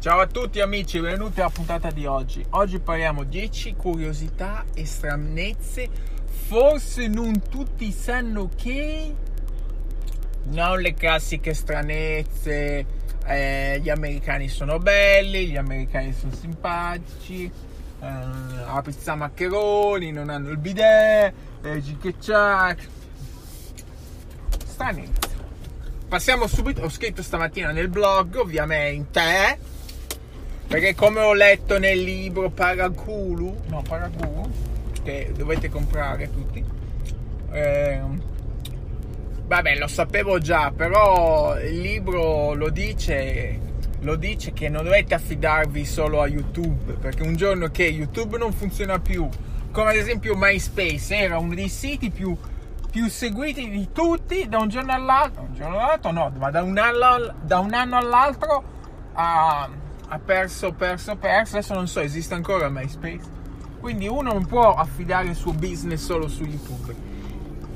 Ciao a tutti amici, benvenuti alla puntata di oggi. Oggi parliamo 10 curiosità e stranezze. Forse non tutti sanno che non le classiche stranezze. Eh, gli americani sono belli, gli americani sono simpatici. Eh, la pizza maccheroni, non hanno il bidet, eh, Chac. Stranezze. Passiamo subito, ho scritto stamattina nel blog, ovviamente perché come ho letto nel libro Paragulu, no Paragulu, che dovete comprare tutti, eh, vabbè lo sapevo già, però il libro lo dice, lo dice che non dovete affidarvi solo a YouTube, perché un giorno che YouTube non funziona più, come ad esempio MySpace era uno dei siti più, più seguiti di tutti da un giorno all'altro, un giorno all'altro no, ma da un anno, da un anno all'altro a ha perso, perso, perso. Adesso non so, esiste ancora MySpace. Quindi uno non può affidare il suo business solo su YouTube.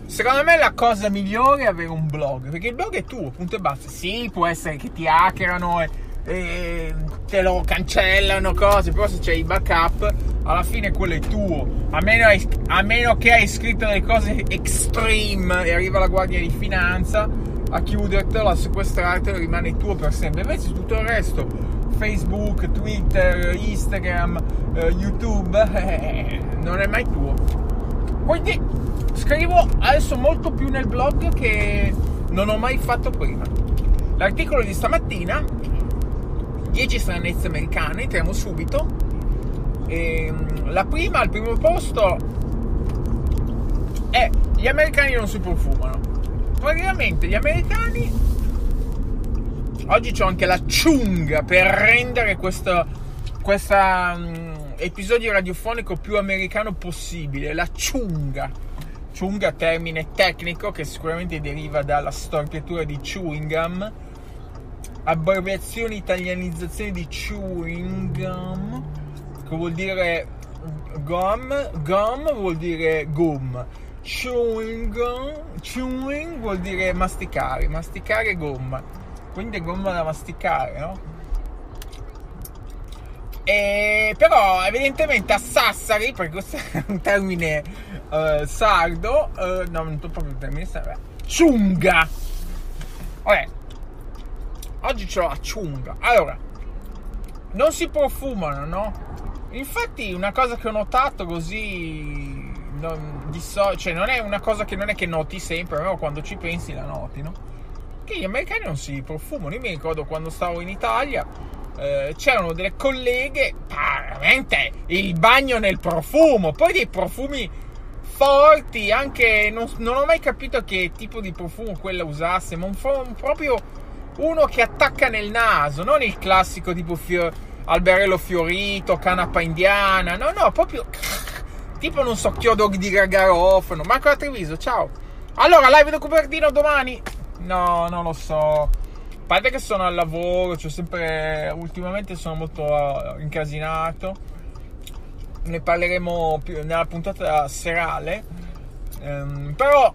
Secondo me la cosa migliore è avere un blog, perché il blog è tuo, punto e basta. Sì, può essere che ti hackerano e, e te lo cancellano, cose, però se c'è i backup, alla fine quello è tuo. A meno, a meno che hai scritto delle cose extreme e arriva la guardia di finanza a chiudertelo, a sequestrartelo, rimane tuo per sempre. Invece tutto il resto Facebook, Twitter, Instagram, eh, YouTube, eh, non è mai tuo. Quindi scrivo adesso molto più nel blog che non ho mai fatto prima. L'articolo di stamattina, 10 stranezze americane, entriamo subito. E, ehm, la prima, al primo posto, è gli americani non si profumano. Praticamente gli americani oggi c'ho anche la ciunga per rendere questo um, episodio radiofonico più americano possibile. La ciunga. Ciunga, termine tecnico che sicuramente deriva dalla storpiatura di chewing gum, abbreviazione italianizzazione di chewing gum, che vuol dire gum, gum vuol dire gum. Chewing gum, chewing vuol dire masticare, masticare gomma quindi è gomma da masticare, no? E, però evidentemente a Sassari, perché questo è un termine uh, sardo, uh, no, non proprio un termine sardo, ciunga. Vabbè, oggi c'ho la ciunga. Allora, non si profumano, no? Infatti una cosa che ho notato così, non, so, cioè non è una cosa che non è che noti sempre, però quando ci pensi la noti, no? Che gli americani non si profumano. Io mi ricordo quando stavo in Italia, eh, c'erano delle colleghe, veramente il bagno nel profumo, poi dei profumi forti, anche non, non ho mai capito che tipo di profumo quella usasse, ma un, un, proprio uno che attacca nel naso, non il classico tipo fior, alberello fiorito, canapa indiana, no, no, proprio tipo non so, chiodo di garofano. Marco da Treviso, ciao. Allora, live da Cupertino domani. No, non lo so. A parte che sono al lavoro, cioè sempre. Ultimamente sono molto uh, incasinato. Ne parleremo più nella puntata serale. Um, però.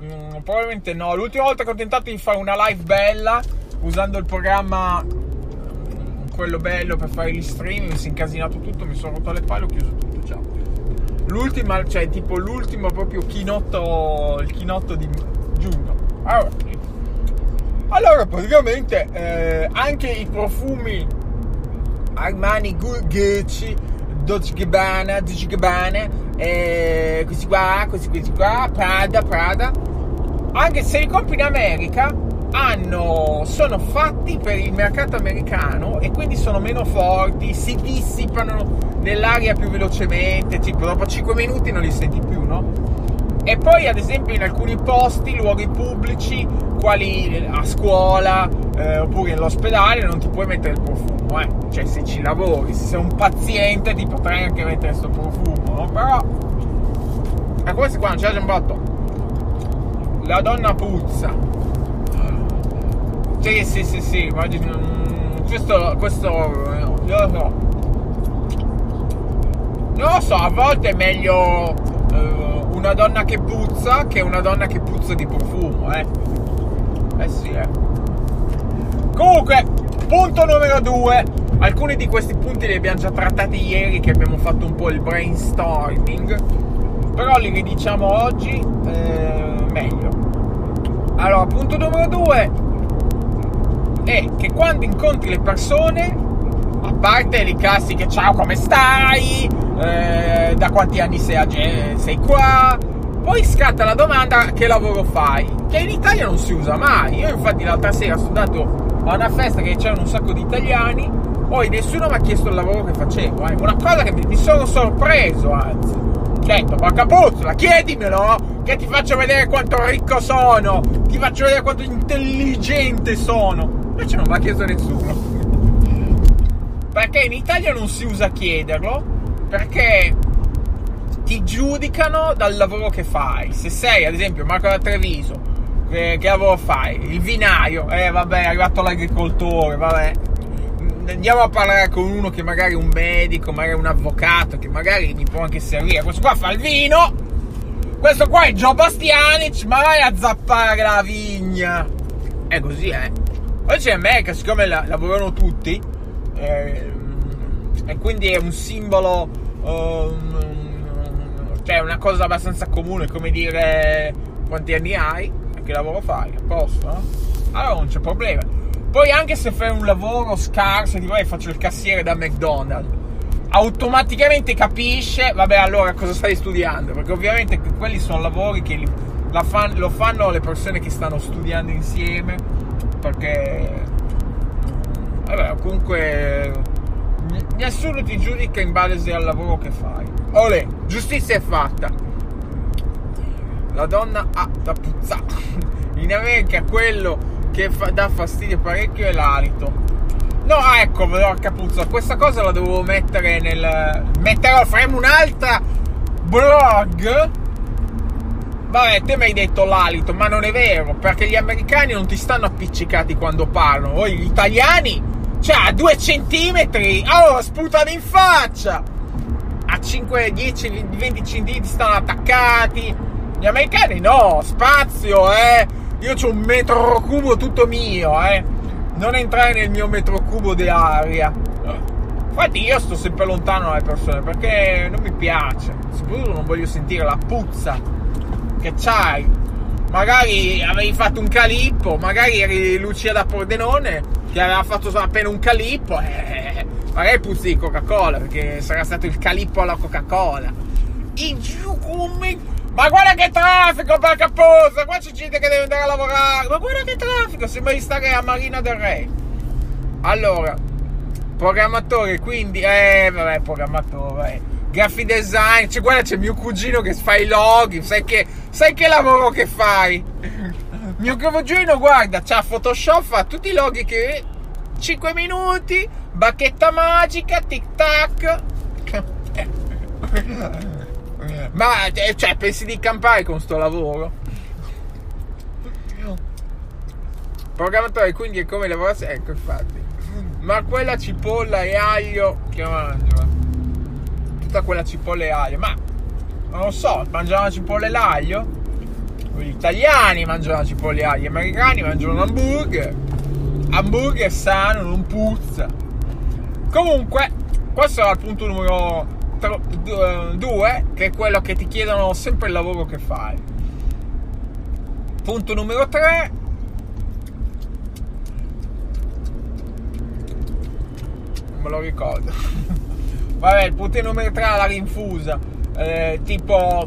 Um, probabilmente no. L'ultima volta che ho tentato di fare una live bella usando il programma mm, quello bello per fare gli stream mi si è incasinato tutto, mi sono rotto le palle, ho chiuso tutto, ciao. L'ultima, cioè tipo l'ultimo proprio chinotto, il chinotto di. Allora, allora praticamente eh, anche i profumi Armani Gucci, Dolce Gabbana, Dolce Gabbana, eh, questi qua, questi, questi qua, Prada, Prada, anche se li compri in America, hanno, sono fatti per il mercato americano e quindi sono meno forti, si dissipano nell'aria più velocemente, tipo dopo 5 minuti non li senti più, no? E poi, ad esempio, in alcuni posti, luoghi pubblici, quali a scuola eh, oppure nell'ospedale, non ti puoi mettere il profumo, eh. Cioè, se ci lavori, se sei un paziente, ti potrai anche mettere questo profumo, no? Però. E questo qua non c'è un botto. La donna puzza. Sì, sì, sì, sì, immagino. Mm, questo, questo. Non lo so. Non lo so, a volte è meglio. Eh, una donna che puzza che una donna che puzza di profumo, eh. Eh sì, eh. Comunque, Punto numero due. Alcuni di questi punti li abbiamo già trattati ieri, che abbiamo fatto un po' il brainstorming, però li ridiciamo oggi eh, meglio. Allora, punto numero due è che quando incontri le persone, a parte le classiche ciao come stai, eh, da quanti anni sei, sei qua, poi scatta la domanda che lavoro fai, che in Italia non si usa mai. Io infatti l'altra sera sono andato a una festa che c'erano un sacco di italiani, poi nessuno mi ha chiesto il lavoro che facevo, eh. una cosa che mi, mi sono sorpreso, anzi. Ho detto, ma capuzzola, chiedimelo, che ti faccio vedere quanto ricco sono, ti faccio vedere quanto intelligente sono. Invece non mi ha chiesto nessuno. Perché in Italia non si usa chiederlo, perché ti giudicano dal lavoro che fai. Se sei, ad esempio, Marco da Treviso, che, che lavoro fai? Il vinaio, eh vabbè, è arrivato l'agricoltore, vabbè. Andiamo a parlare con uno che magari è un medico, magari un avvocato, che magari mi può anche servire. Questo qua fa il vino, questo qua è Gio Bastianic, ma vai a zappare la vigna. È così, eh. Poi c'è America, siccome la, lavorano tutti, eh, e quindi è un simbolo, um, cioè una cosa abbastanza comune, come dire quanti anni hai che lavoro fai? A posto, no? Allora non c'è problema. Poi anche se fai un lavoro scarso, tipo io faccio il cassiere da McDonald's, automaticamente capisce, vabbè allora cosa stai studiando? Perché ovviamente quelli sono lavori che fan, lo fanno le persone che stanno studiando insieme, perché vabbè comunque nessuno ti giudica in base al lavoro che fai. Olè, giustizia è fatta la donna ha da puzzare. In America quello che fa, dà fastidio parecchio è l'alito. No, ah, ecco, porca puzza, questa cosa la devo mettere nel... Metterò, faremo un'altra blog. Vabbè, te mi hai detto l'alito, ma non è vero, perché gli americani non ti stanno appiccicati quando parlano. Voi gli italiani, cioè a due centimetri, oh, sputano in faccia! A 5, 10, 20 centimetri stanno attaccati gli americani no, spazio, eh. Io ho un metro cubo tutto mio, eh. Non entrare nel mio metro cubo di aria. Infatti io sto sempre lontano dalle persone perché non mi piace. Soprattutto non voglio sentire la puzza che c'hai. Magari avevi fatto un calippo, magari eri Lucia da Pordenone che aveva fatto appena un calippo. Eh, magari puzzi di Coca-Cola perché sarà stato il calippo alla Coca-Cola. E giù come ma guarda che traffico per Capuzzo! Qua c'è gente che deve andare a lavorare! Ma guarda che traffico! Sembra di stare a Marina del Re. Allora, programmatore, quindi... Eh, vabbè, programmatore. Eh. Graphic design. Cioè, guarda, c'è mio cugino che fa i loghi. Sai che, sai che lavoro che fai? Mio cugino, guarda, c'ha Photoshop, fa tutti i loghi che... 5 minuti, bacchetta magica, tic tac. Ma eh, cioè, pensi di campare con sto lavoro? Programmatore, quindi è come lavorare. Ecco, infatti. Ma quella cipolla e aglio che mangio? Tutta quella cipolla e aglio. Ma non lo so, mangiano la cipolla e l'aglio? Gli italiani mangiano la cipolla gli americani mangiano l'hamburger. Hamburger sano, non puzza. Comunque, questo era il punto numero 2 che è quello che ti chiedono sempre il lavoro che fai punto numero 3 non me lo ricordo vabbè il punto numero 3 è la rinfusa eh, tipo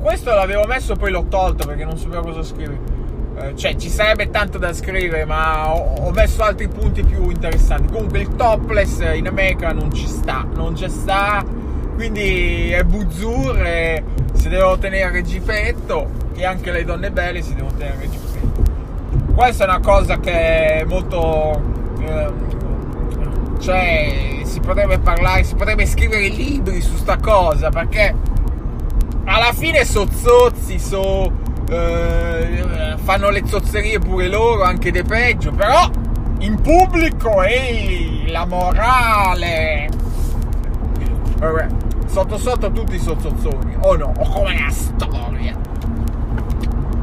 questo l'avevo messo poi l'ho tolto perché non sapevo cosa scrivere. Eh, cioè ci sarebbe tanto da scrivere ma ho, messo altri punti più interessanti. Comunque il topless in America non ci sta non ci sta. Quindi è buzzur e si deve ottenere gipetto e anche le donne belle si devono ottenere gipetto questa è una cosa che è molto eh, cioè si potrebbe parlare si potrebbe scrivere libri su sta cosa perché alla fine so zozzi so eh, fanno le zozzerie pure loro, anche de peggio, però in pubblico ehi, la morale. Vabbè, sotto sotto tutti sono zozzoni, o no, o come la storia.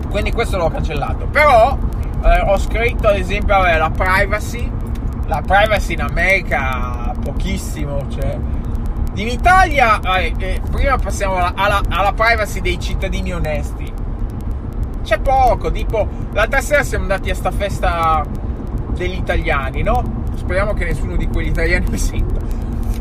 Quindi questo l'ho cancellato, però eh, ho scritto ad esempio vabbè, la privacy, la privacy in America pochissimo, cioè in Italia, eh, eh, prima passiamo alla, alla, alla, privacy dei cittadini onesti. C'è poco, tipo, l'altra sera siamo andati a sta festa degli italiani, no? Speriamo che nessuno di quegli italiani mi senta.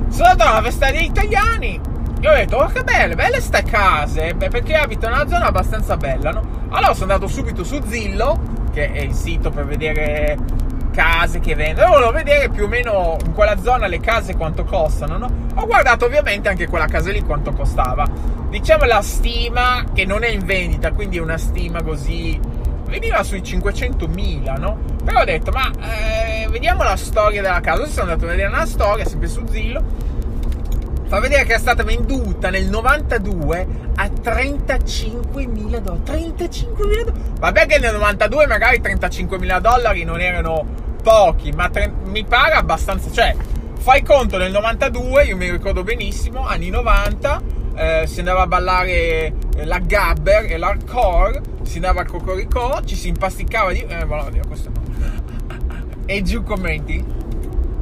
Sono andato alla festa degli italiani e ho detto, oh che belle, belle ste case, Beh, perché abito in una zona abbastanza bella, no? Allora sono andato subito su Zillo, che è il sito per vedere case che vendono. Volevo vedere più o meno in quella zona le case quanto costano, no? Ho guardato ovviamente anche quella casa lì quanto costava. Diciamo la stima che non è in vendita, quindi è una stima così. Veniva sui 500.000, no? Però ho detto, ma eh, vediamo la storia della casa. Sono andato a vedere una storia, sempre su Zillo fa vedere che è stata venduta nel 92 a 35.000 dollari. 35.000 dollari. Vabbè che nel 92 magari 35.000 dollari non erano pochi, ma tre, mi pare abbastanza. Cioè, fai conto nel 92, io mi ricordo benissimo, anni 90, eh, si andava a ballare eh, la gabber e l'hardcore, si andava al cocorico, ci si impasticava di... Eh, voilà, questo no. E giù commenti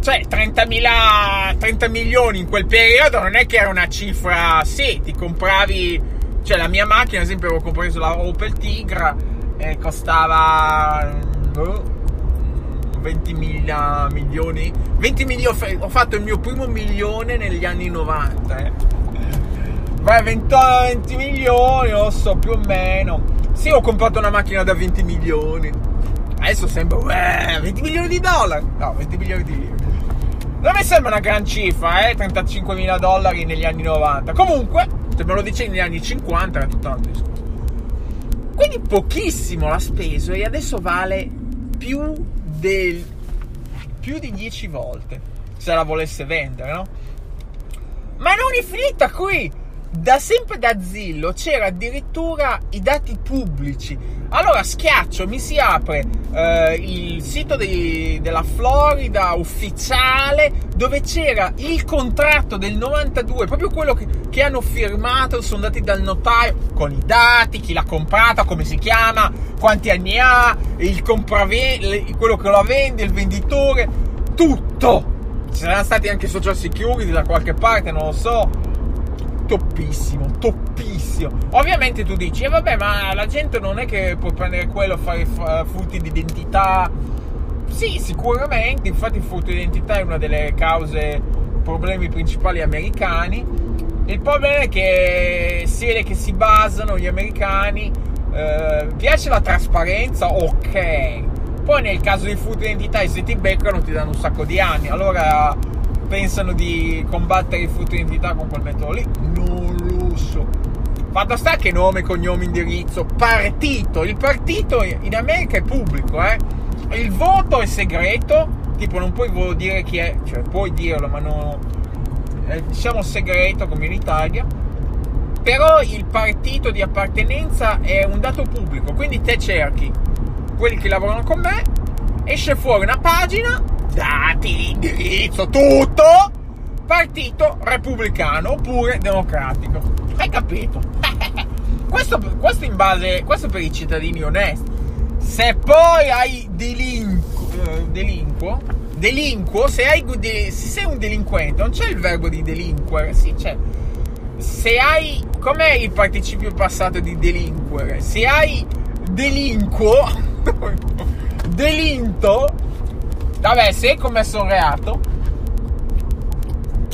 cioè 30.000 30 milioni in quel periodo non è che era una cifra sì ti compravi cioè la mia macchina ad esempio avevo compreso la Opel Tigra e costava oh, 20.000 milioni 20 milioni ho fatto il mio primo milione negli anni 90 eh. Vai, 20, 20 milioni non so più o meno sì ho comprato una macchina da 20 milioni adesso sembra uè, 20 milioni di dollari no 20 milioni di lire non mi sembra una gran cifra, eh? 35.000 dollari negli anni 90. Comunque, se me lo dicevi negli anni 50 era tutto un discorso. Quindi pochissimo l'ha speso e adesso vale più del più di 10 volte se la volesse vendere, no? Ma non è finita qui da sempre da Zillo c'era addirittura i dati pubblici. Allora schiaccio, mi si apre eh, il sito di, della Florida ufficiale dove c'era il contratto del 92, proprio quello che, che hanno firmato, sono andati dal notaio con i dati, chi l'ha comprata, come si chiama, quanti anni ha, il compravendita, quello che la vende, il venditore, tutto. Ci saranno stati anche social security da qualche parte, non lo so toppissimo, toppissimo. Ovviamente tu dici, e eh vabbè, ma la gente non è che può prendere quello, fare furti di identità. Sì, sicuramente, infatti il furto di identità è una delle cause, problemi principali americani. Il problema è che vede che si basano gli americani, eh, piace la trasparenza, ok. Poi nel caso di furto di identità, se ti beccano ti danno un sacco di anni. Allora pensano di combattere il furto di identità con quel metodo lì? Non lo so. Fatto sta che nome, cognome, indirizzo, partito. Il partito in America è pubblico, eh. Il voto è segreto, tipo non puoi dire chi è, cioè puoi dirlo, ma non è diciamo segreto come in Italia. Però il partito di appartenenza è un dato pubblico, quindi te cerchi quelli che lavorano con me, esce fuori una pagina dati, indirizzo, tutto partito repubblicano oppure democratico. Hai capito? questo, questo, in base, questo per i cittadini onesti. Se poi hai delinquo, eh, delinquo, delinquo, se, hai, se sei un delinquente, non c'è il verbo di delinquere, sì c'è. Se hai, com'è il participio passato di delinquere? Se hai delinquo, delinto, Vabbè, se hai commesso un reato,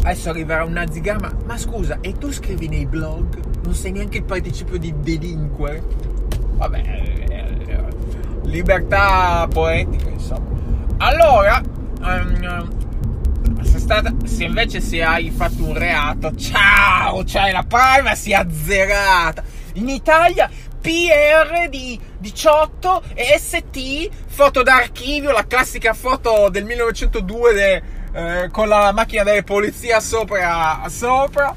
adesso arriverà un nazigama. Ma scusa, e tu scrivi nei blog? Non sei neanche il participio di delinquere? Vabbè, eh, libertà poetica, insomma. Allora, um, se, stata, se, invece se hai fatto un reato, ciao, c'hai la privacy azzerata. In Italia PR di 18 e ST, foto d'archivio, la classica foto del 1902 de, eh, con la macchina delle polizia sopra, sopra.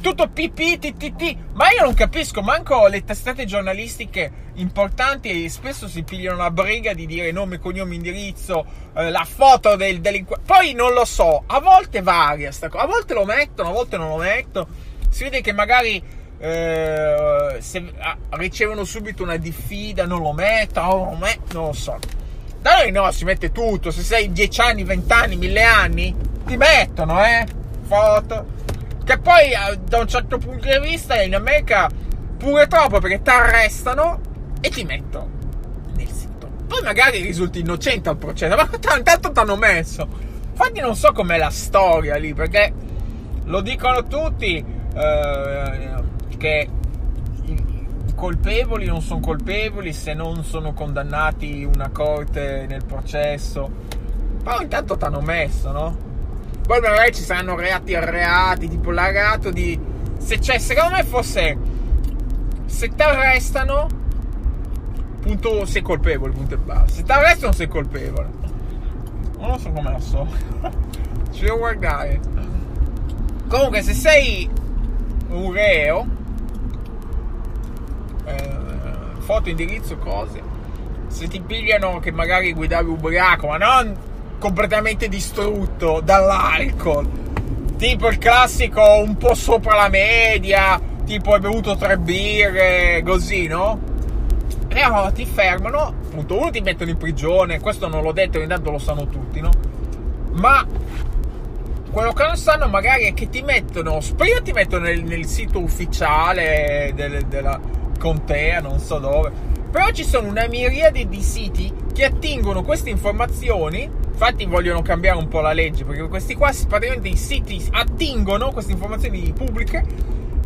Tutto PP, TTT, ma io non capisco, manco le testate giornalistiche importanti e spesso si pigliano la briga di dire nome, cognome, indirizzo, eh, la foto del delinquente. Poi non lo so, a volte varia sta cosa, a volte lo mettono, a volte non lo metto. Si vede che magari eh, se ah, ricevono subito una diffida, non lo mettono, non lo so. Da noi no, si mette tutto. Se sei 10 anni, 20 anni, 1000 anni, ti mettono, eh? Foto. Che poi, eh, da un certo punto di vista, in America pure troppo perché ti arrestano e ti mettono nel sito. Poi magari risulti innocente al processo, ma tanto ti hanno messo. Infatti non so com'è la storia lì, perché lo dicono tutti eh, che colpevoli non sono colpevoli se non sono condannati una corte nel processo. Però intanto ti hanno messo, no? Poi magari ci saranno reati e reati, tipo l'agato di... Se c'è, secondo me fosse... Se ti arrestano, punto sei colpevole, punto e basta. Se ti arrestano sei colpevole. Non lo so come lo so. Ci devo guardare. Comunque, se sei un reo, eh, foto, indirizzo, cose. Se ti pigliano che magari guidavi ubriaco, ma non completamente distrutto dall'alcol. Tipo il classico un po' sopra la media, tipo hai bevuto tre birre, così, no? E allora ti fermano, appunto, uno ti mettono in prigione, questo non l'ho detto, intanto lo sanno tutti, no? Ma quello che non sanno magari è che ti mettono, prima ti mettono nel, nel sito ufficiale del, della contea, non so dove, però ci sono una miriade di siti che attingono queste informazioni Infatti vogliono cambiare un po' la legge perché questi qua praticamente i siti attingono queste informazioni pubbliche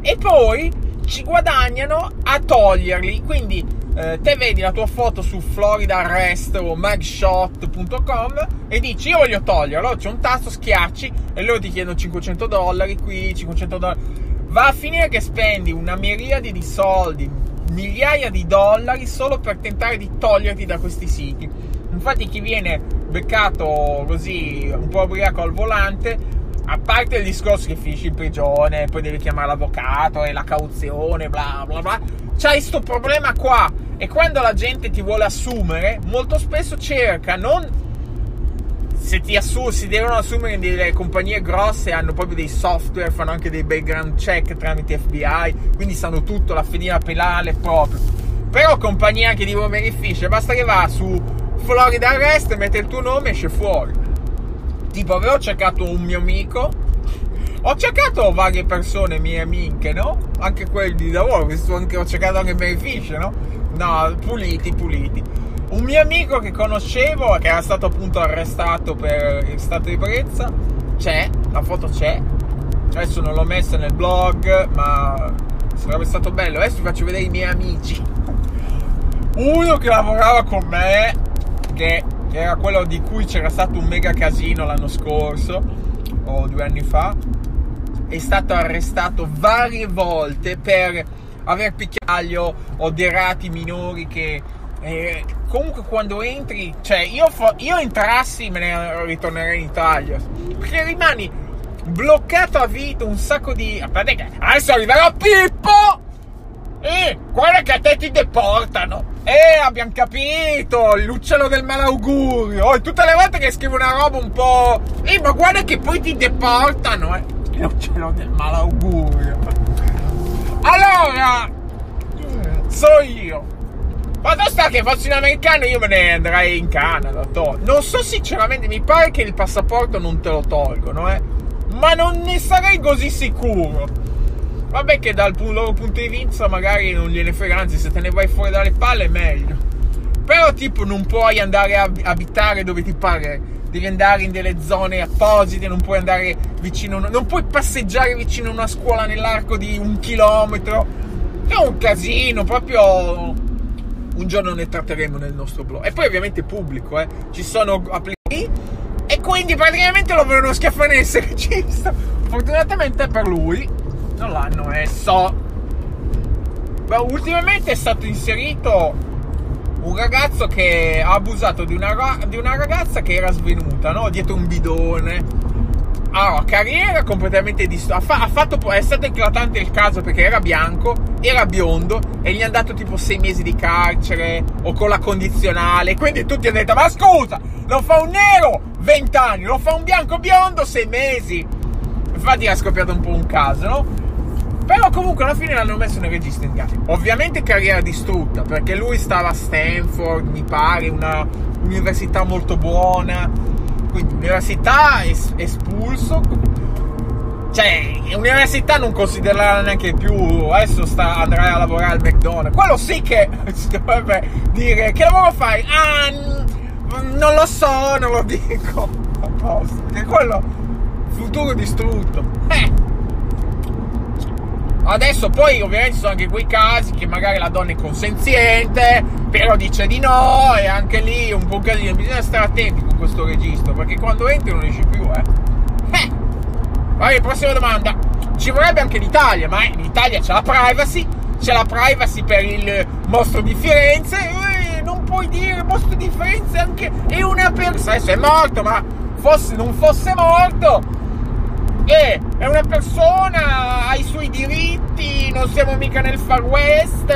e poi ci guadagnano a toglierli. Quindi eh, te vedi la tua foto su Florida Arrest o magshot.com e dici io voglio toglierlo, c'è un tasto, schiacci e loro ti chiedono 500 dollari qui, 500 dollari. Va a finire che spendi una miriade di soldi, migliaia di dollari solo per tentare di toglierti da questi siti. Infatti chi viene beccato così un po' ubriaco al volante, a parte il discorso che finisci in prigione, poi devi chiamare l'avvocato e la cauzione, bla bla bla, c'hai questo problema qua. E quando la gente ti vuole assumere, molto spesso cerca non se ti assu- si devono assumere delle compagnie grosse hanno proprio dei software, fanno anche dei background check tramite FBI, quindi sanno tutto, la fedina penale proprio. Però compagnie anche di beneficio, basta che va su Florida Arrest, mette il tuo nome e esce fuori. Tipo, avevo cercato un mio amico. Ho cercato varie persone, mie amiche, no? Anche quelli di lavoro, anche, ho cercato anche beneficio, no? No, puliti, puliti. Un mio amico che conoscevo, che era stato appunto arrestato per stato di ebbrezza, c'è, la foto c'è. Adesso non l'ho messa nel blog, ma sarebbe stato bello. Adesso vi faccio vedere i miei amici. Uno che lavorava con me che era quello di cui c'era stato un mega casino l'anno scorso o due anni fa è stato arrestato varie volte per aver picchiaglio o dei reati minori che eh, comunque quando entri cioè io, io entrassi me ne ritornerei in Italia perché rimani bloccato a vita un sacco di adesso arriverà Pippo e guarda che a te ti deportano eh, abbiamo capito, l'uccello del malaugurio. Oh, tutte le volte che scrivo una roba un po'... Eh, ma guarda che poi ti deportano, eh. L'uccello del malaugurio. Allora, so io. Quando sta che fossi un americano io me ne andrei in Canada. To. Non so sinceramente, mi pare che il passaporto non te lo tolgono, eh. Ma non ne sarei così sicuro. Vabbè che dal loro punto di vista magari non gliene frega, anzi se te ne vai fuori dalle palle è meglio. Però tipo non puoi andare a abitare dove ti pare, devi andare in delle zone apposite, non puoi andare vicino, non puoi passeggiare vicino a una scuola nell'arco di un chilometro. È un casino, proprio un giorno ne tratteremo nel nostro blog. E poi ovviamente pubblico, eh. Ci sono applicazioni e quindi praticamente lo vogliono schiaffare nel. Fortunatamente per lui non l'hanno messo. Beh, ultimamente è stato inserito un ragazzo che ha abusato di una, di una ragazza che era svenuta, no? Dietro un bidone. Allora, carriera completamente distorta. Ha, fatto, è stato eclatante il caso perché era bianco, era biondo e gli hanno dato tipo 6 mesi di carcere o con la condizionale. Quindi tutti hanno detto: Ma scusa, lo fa un nero 20 anni, lo fa un bianco biondo 6 mesi. Infatti ha scoppiato un po' un caso, no? Però comunque alla fine l'hanno messo nel registro in gara. Ovviamente carriera distrutta, perché lui stava a Stanford, mi pare, una università molto buona. Quindi università es- espulso. Cioè, università non considererà neanche più. Adesso sta, andrai a lavorare al McDonald's. Quello sì che si dovrebbe dire che lavoro fai? Ah, n- non lo so, non lo dico. A posto. Perché quello futuro distrutto. Eh. Adesso poi ovviamente ci sono anche quei casi che magari la donna è consenziente, però dice di no e anche lì un po' casino. Bisogna stare attenti questo registro perché quando entri non esci più, eh. eh. Vai, prossima domanda. Ci vorrebbe anche l'Italia, ma in Italia c'è la privacy, c'è la privacy per il mostro di Firenze. Eh, non puoi dire mostro di Firenze anche è una persona. Adesso è morto, ma fosse, non fosse morto che è una persona, ha i suoi diritti, non siamo mica nel Far West.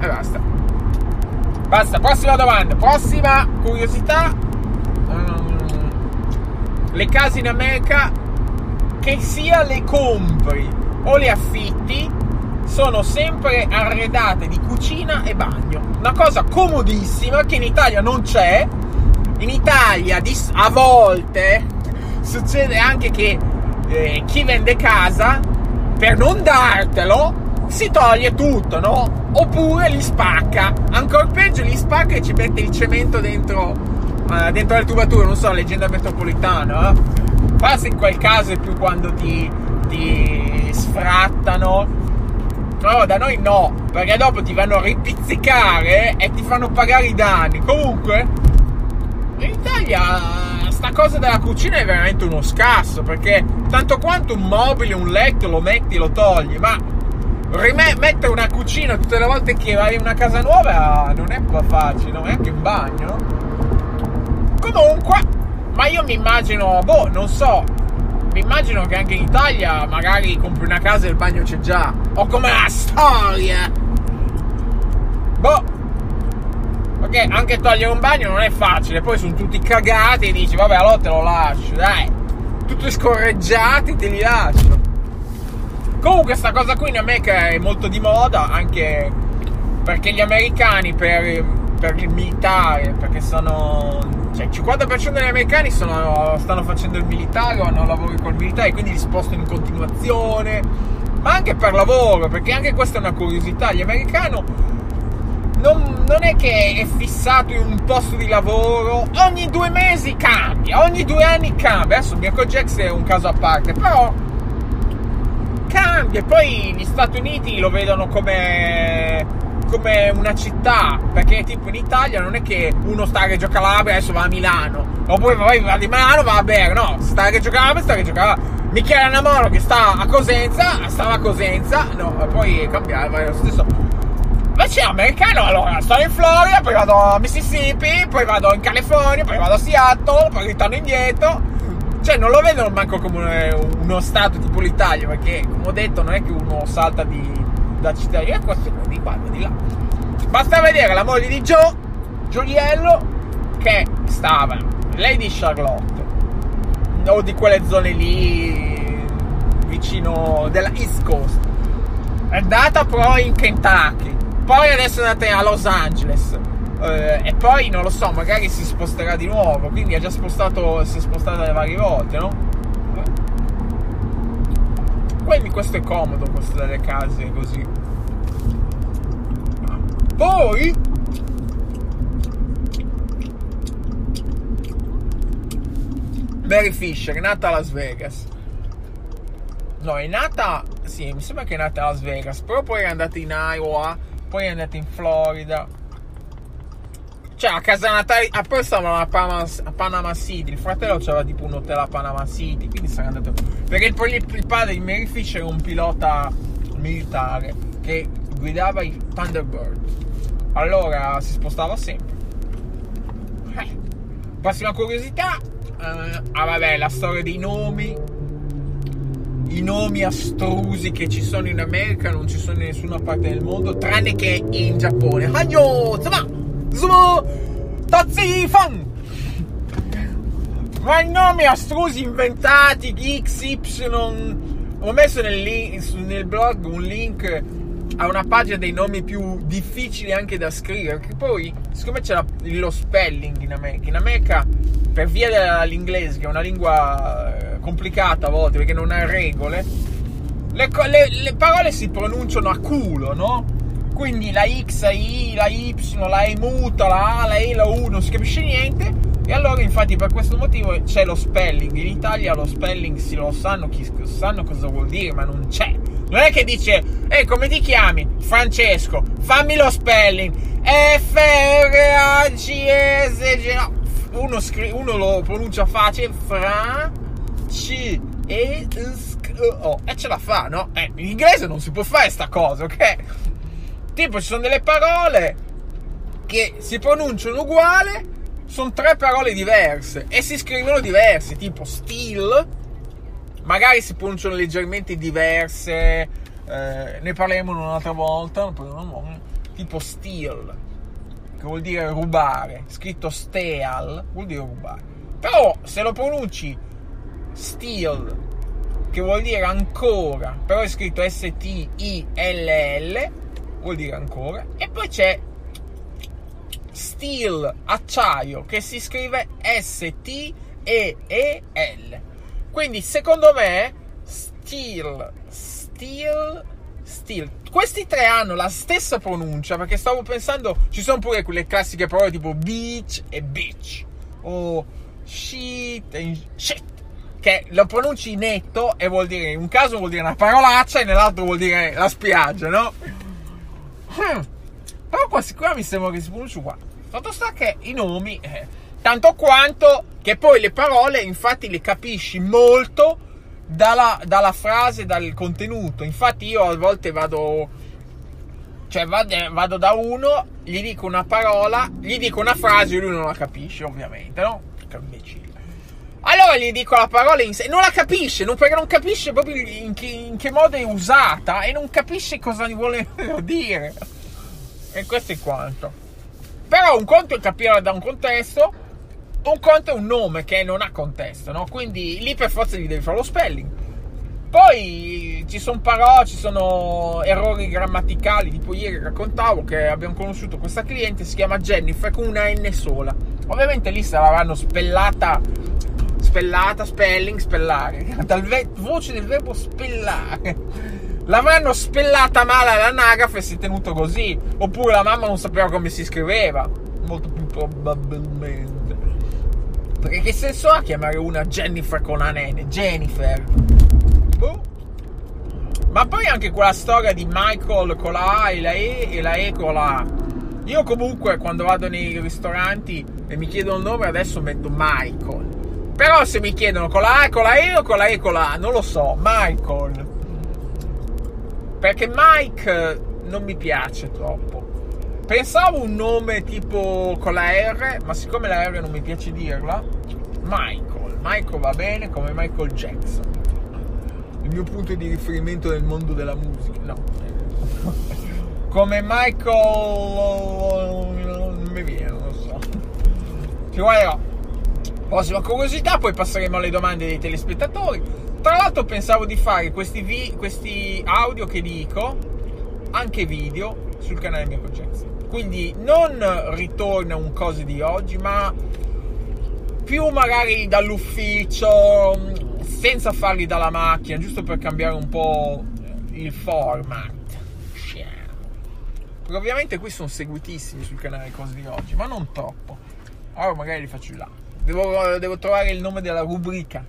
E basta. Basta, prossima domanda, prossima curiosità. Le case in America, che sia le compri o le affitti, sono sempre arredate di cucina e bagno. Una cosa comodissima che in Italia non c'è. In Italia a volte succede anche che eh, chi vende casa, per non dartelo, si toglie tutto, no? Oppure li spacca. Ancora peggio, li spacca e ci mette il cemento dentro, uh, dentro le tubature. Non so, leggenda metropolitana. Eh? Forse in quel caso è più quando ti, ti sfrattano. No, da noi no, perché dopo ti vanno a ripizzicare e ti fanno pagare i danni. Comunque, in Italia sta cosa della cucina è veramente uno scasso perché tanto quanto un mobile, un letto lo metti, lo togli, ma mettere una cucina tutte le volte che vai in una casa nuova non è facile, non è anche un bagno. Comunque, ma io mi immagino, boh, non so, mi immagino che anche in Italia magari compri una casa e il bagno c'è già, o come la storia. Boh, perché anche togliere un bagno non è facile, poi sono tutti cagati e dici vabbè allora te lo lascio, dai. Tutti scorreggiati te li lascio. Comunque sta cosa qui in America è molto di moda, anche perché gli americani per, per il militare, perché sono... Cioè il 50% degli americani sono, stanno facendo il militare o hanno lavoro col militare, quindi li spostano in continuazione, ma anche per lavoro, perché anche questa è una curiosità. Gli americani non, non, è che è fissato in un posto di lavoro, ogni due mesi cambia, ogni due anni cambia. Adesso Michael Jackson è un caso a parte, però cambia. Poi gli Stati Uniti lo vedono come, come una città, perché tipo in Italia non è che uno sta a Reggio Calabria adesso va a Milano, oppure poi va di Milano va a Bergamo, no, sta a Reggio Calabria, sta a Reggio Calabria. Michele Anamoro che sta a Cosenza, stava a Cosenza, no, poi cambiava, lo stesso Invece americano, allora, sto in Florida, poi vado a Mississippi, poi vado in California, poi vado a Seattle, poi ritorno indietro. Cioè, non lo vedono manco come uno stato tipo l'Italia, perché, come ho detto, non è che uno salta di, da cittadina, questo è di qua, di là. Basta vedere la moglie di Joe, Giuliello, che stava, lei di Charlotte, o di quelle zone lì, vicino della East Coast. È andata però in Kentucky poi adesso è andata a Los Angeles. Eh, e poi non lo so, magari si sposterà di nuovo. Quindi ha già spostato. Si è spostata le varie volte, no? Quindi questo è comodo, questo delle case così. Poi. Barry Fisher, nata a Las Vegas. No, è nata. Sì, mi sembra che è nata a Las Vegas. Però poi è andata in Iowa poi è andato in Florida. Cioè, a casa natale. Ah, poi stavano a Panama, a Panama City. Il fratello aveva tipo un hotel a Panama City. Quindi sarà andato. Perché il, il padre di Mary Fish era un pilota militare che guidava i Thunderbird. Allora si spostava sempre. Eh. Prossima curiosità. Uh, ah, vabbè, la storia dei nomi i nomi astrusi che ci sono in America non ci sono in nessuna parte del mondo tranne che in Giappone. Hanyo! Zuma! Zuma! Tazifan! Ma i nomi astrusi inventati XY ho messo nel, link, nel blog un link a una pagina dei nomi più difficili anche da scrivere. Che poi, siccome c'è la, lo spelling in America, in America per via dell'inglese, che è una lingua eh, complicata a volte perché non ha regole, le, le, le parole si pronunciano a culo, no? Quindi la X, la I, la Y, la E muta, la A, la E, la U, non si capisce niente. E allora, infatti, per questo motivo c'è lo spelling. In Italia lo spelling si lo sanno, chi, sanno cosa vuol dire, ma non c'è. Non è che dice, ehi, come ti chiami? Francesco, fammi lo spelling. F-R-A-C-S-G. No, uno, scri- uno lo pronuncia facile, fra, c, e, s, o. E ce la fa, no? Eh, in inglese non si può fare sta cosa, ok? Tipo, ci sono delle parole che si pronunciano uguale, sono tre parole diverse e si scrivono diverse, tipo still, magari si pronunciano leggermente diverse, eh, ne parleremo un'altra volta, tipo still, che vuol dire rubare, scritto steal, vuol dire rubare. Però se lo pronunci still, che vuol dire ancora, però è scritto S-T-I-L-L, vuol dire ancora, e poi c'è steel, acciaio, che si scrive S-T-E-E-L. Quindi secondo me steel, steel, steel. Questi tre hanno la stessa pronuncia perché stavo pensando, ci sono pure quelle classiche parole tipo beach e beach o shit e shit che lo pronunci netto e vuol dire in un caso vuol dire una parolaccia e nell'altro vuol dire la spiaggia, no? Hmm. Però quasi qua mi sembra che si pronuncia qua. Fatto sta che i nomi, eh, tanto quanto che poi le parole infatti le capisci molto dalla, dalla frase, dal contenuto. Infatti io a volte vado, cioè vado, vado, da uno, gli dico una parola, gli dico una frase e lui non la capisce ovviamente, no? Che imbecille. Allora gli dico la parola in sé, non la capisce, non, perché non capisce proprio in che, in che modo è usata e non capisce cosa gli vuole dire. E questo è quanto. Però un conto è capire da un contesto, un conto è un nome che non ha contesto, no? Quindi lì per forza gli devi fare lo spelling. Poi ci sono parole, ci sono errori grammaticali, tipo ieri raccontavo che abbiamo conosciuto questa cliente, si chiama Jennifer con una N sola. Ovviamente lì se l'avranno spellata, spellata, spelling, spellare, dal voce del verbo spellare. L'avranno spellata male all'anagrafe e si è tenuto così. Oppure la mamma non sapeva come si scriveva. Molto più probabilmente. Perché che senso ha chiamare una Jennifer con una nene? Jennifer. Boh. Ma poi anche quella storia di Michael con la A e la E e la E con la A. Io comunque quando vado nei ristoranti e mi chiedono il nome adesso metto Michael. Però se mi chiedono con la A con la E o con la E con la A, non lo so. Michael. Perché Mike non mi piace troppo. Pensavo un nome tipo con la R, ma siccome la R non mi piace dirla, Michael. Michael va bene come Michael Jackson. Il mio punto di riferimento nel mondo della musica. No. come Michael... non mi viene, non lo so. Ci guarderò. Prossima curiosità, poi passeremo alle domande dei telespettatori. Tra l'altro pensavo di fare questi, vi- questi audio che dico, anche video, sul canale Mirko Jackson. Quindi non ritorna un cose di oggi, ma più magari dall'ufficio, senza farli dalla macchina, giusto per cambiare un po' il format. Perché ovviamente qui sono seguitissimi sul canale Cose di oggi, ma non troppo. Allora magari li faccio là. Devo, devo trovare il nome della rubrica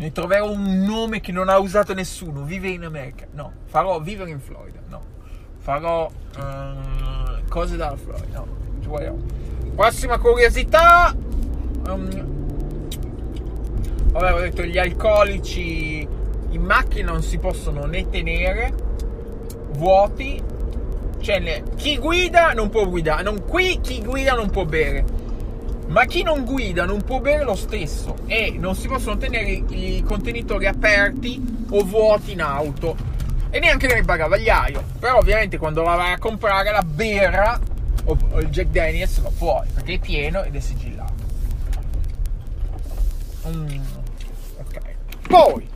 ne troverò un nome che non ha usato nessuno. Vive in America. No. Farò vivere in Florida. No. Farò uh, cose dalla Florida. No. Ci vogliamo. Prossima curiosità. Um, vabbè, ho detto gli alcolici in macchina non si possono né tenere vuoti. Cioè, chi guida non può guidare. Non, qui chi guida non può bere ma chi non guida non può bere lo stesso e non si possono tenere i contenitori aperti o vuoti in auto e neanche nel bagagliaio. Però ovviamente quando la vai a comprare la birra o, il Jack Daniels lo puoi perché è pieno ed è sigillato. Mm, ok. Poi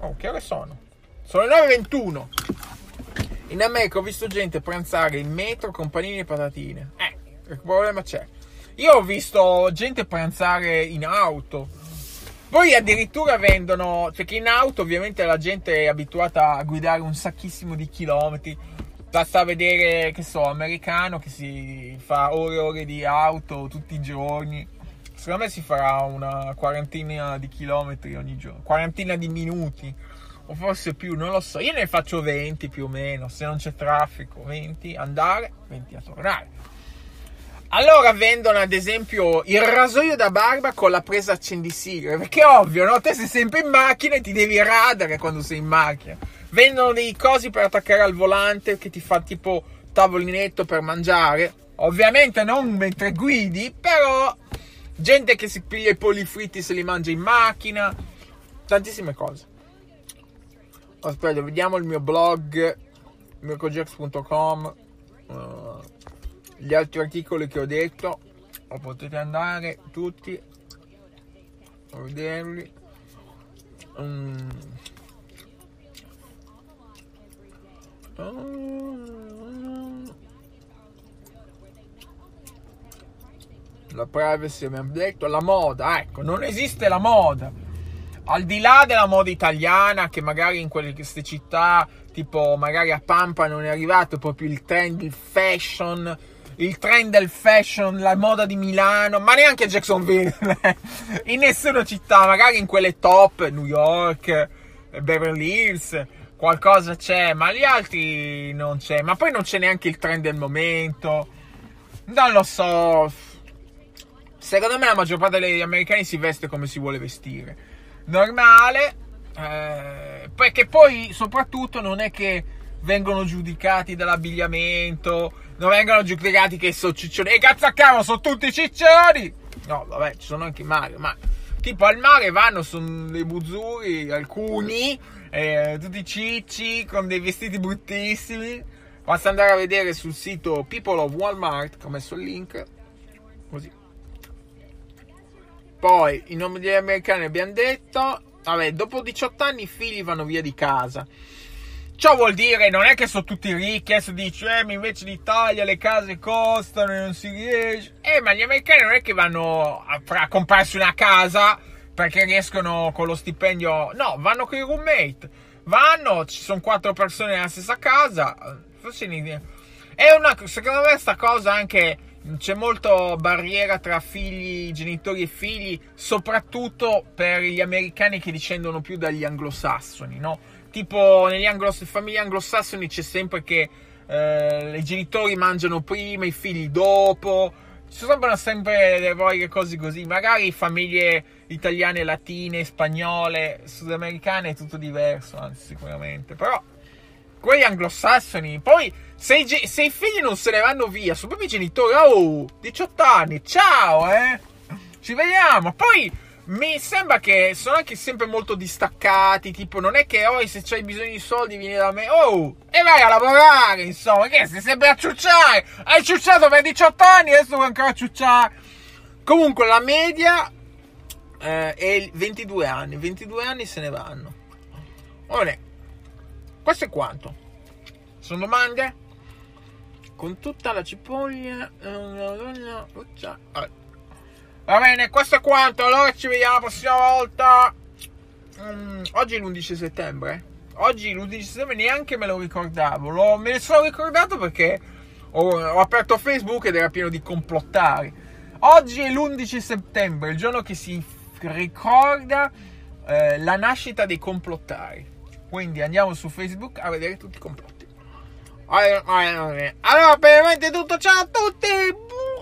Oh, che ore sono? Sono le 9.21. In America ho visto gente pranzare in metro con panini e patatine. Eh, che problema c'è? Io ho visto gente pranzare in auto. Poi addirittura vendono, perché in auto ovviamente la gente è abituata a guidare un sacchissimo di chilometri. Basta vedere, che so, americano che si fa ore e ore di auto tutti i giorni. Secondo me si farà una quarantina di chilometri ogni giorno, quarantina di minuti, o forse più, non lo so. Io ne faccio 20 più o meno, se non c'è traffico, 20 andare, 20 a tornare. Allora vendono ad esempio il rasoio da barba con la presa accendisigare, perché è ovvio, no? Te sei sempre in macchina e ti devi radere quando sei in macchina. Vendono dei cosi per attaccare al volante che ti fa tipo tavolinetto per mangiare. Ovviamente non mentre guidi, però gente che si piglia i polli fritti se li mangia in macchina. Tantissime cose. Aspetta, vediamo il mio blog, mircojax.com. Uh, gli altri articoli che ho detto potete andare tutti a vederli mm. la privacy abbiamo detto la moda ecco non esiste la moda al di là della moda italiana che magari in queste città tipo magari a Pampa non è arrivato proprio il trend il fashion il trend del fashion, la moda di Milano, ma neanche a Jacksonville, in nessuna città, magari in quelle top, New York, Beverly Hills, qualcosa c'è, ma gli altri non c'è, ma poi non c'è neanche il trend del momento, non lo so, secondo me la maggior parte degli americani si veste come si vuole vestire, normale, eh, perché poi soprattutto non è che vengono giudicati dall'abbigliamento, non vengono giudicati che sono ciccioni. E cazzo a cavo, sono tutti ciccioni! No, vabbè, ci sono anche i mare, ma tipo al mare vanno, sono dei buzzuri, alcuni, eh, tutti cicci, con dei vestiti bruttissimi. Basta andare a vedere sul sito People of Walmart, che ho messo il link, così. Poi, i nomi degli americani abbiamo detto, vabbè, dopo 18 anni i figli vanno via di casa. Ciò vuol dire, non è che sono tutti ricchi, adesso dici, eh, ma invece l'Italia le case costano e non si riesce. Eh, ma gli americani non è che vanno a, a comprarsi una casa perché riescono con lo stipendio. No, vanno con i roommate. Vanno, ci sono quattro persone nella stessa casa. È una, secondo me sta cosa anche c'è molto barriera tra figli, genitori e figli, soprattutto per gli americani che discendono più dagli anglosassoni, no? Tipo negli anglos- famiglie anglosassoni c'è sempre che eh, i genitori mangiano prima, i figli dopo. Ci sono sempre le varie cose così. Magari famiglie italiane, latine, spagnole, sudamericane è tutto diverso, anzi, sicuramente. Però quelli anglosassoni, poi se i, se i figli non se ne vanno via, sono proprio i genitori. Oh, 18 anni, ciao, eh. Ci vediamo. Poi mi sembra che sono anche sempre molto distaccati. Tipo, non è che oh, se c'hai bisogno di soldi vieni da me. Oh, e vai a lavorare. Insomma, che sei sempre a ciucciare. Hai ciucciato per 18 anni, adesso vuoi ancora ciucciare. Comunque, la media eh, è 22 anni. 22 anni se ne vanno. Ora, questo è quanto. Sono domande? Con tutta la cipolla. Allora. Va bene, questo è quanto. Allora ci vediamo la prossima volta. Mm, oggi è l'11 settembre. Oggi l'11 settembre neanche me lo ricordavo. Lo, me ne sono ricordato perché ho, ho, aperto Facebook ed era pieno di complottari. Oggi è l'11 settembre, il giorno che si ricorda eh, la nascita dei complottari. Quindi andiamo su Facebook a vedere tutti i complotti. Allora, per il momento è tutto. Ciao a tutti!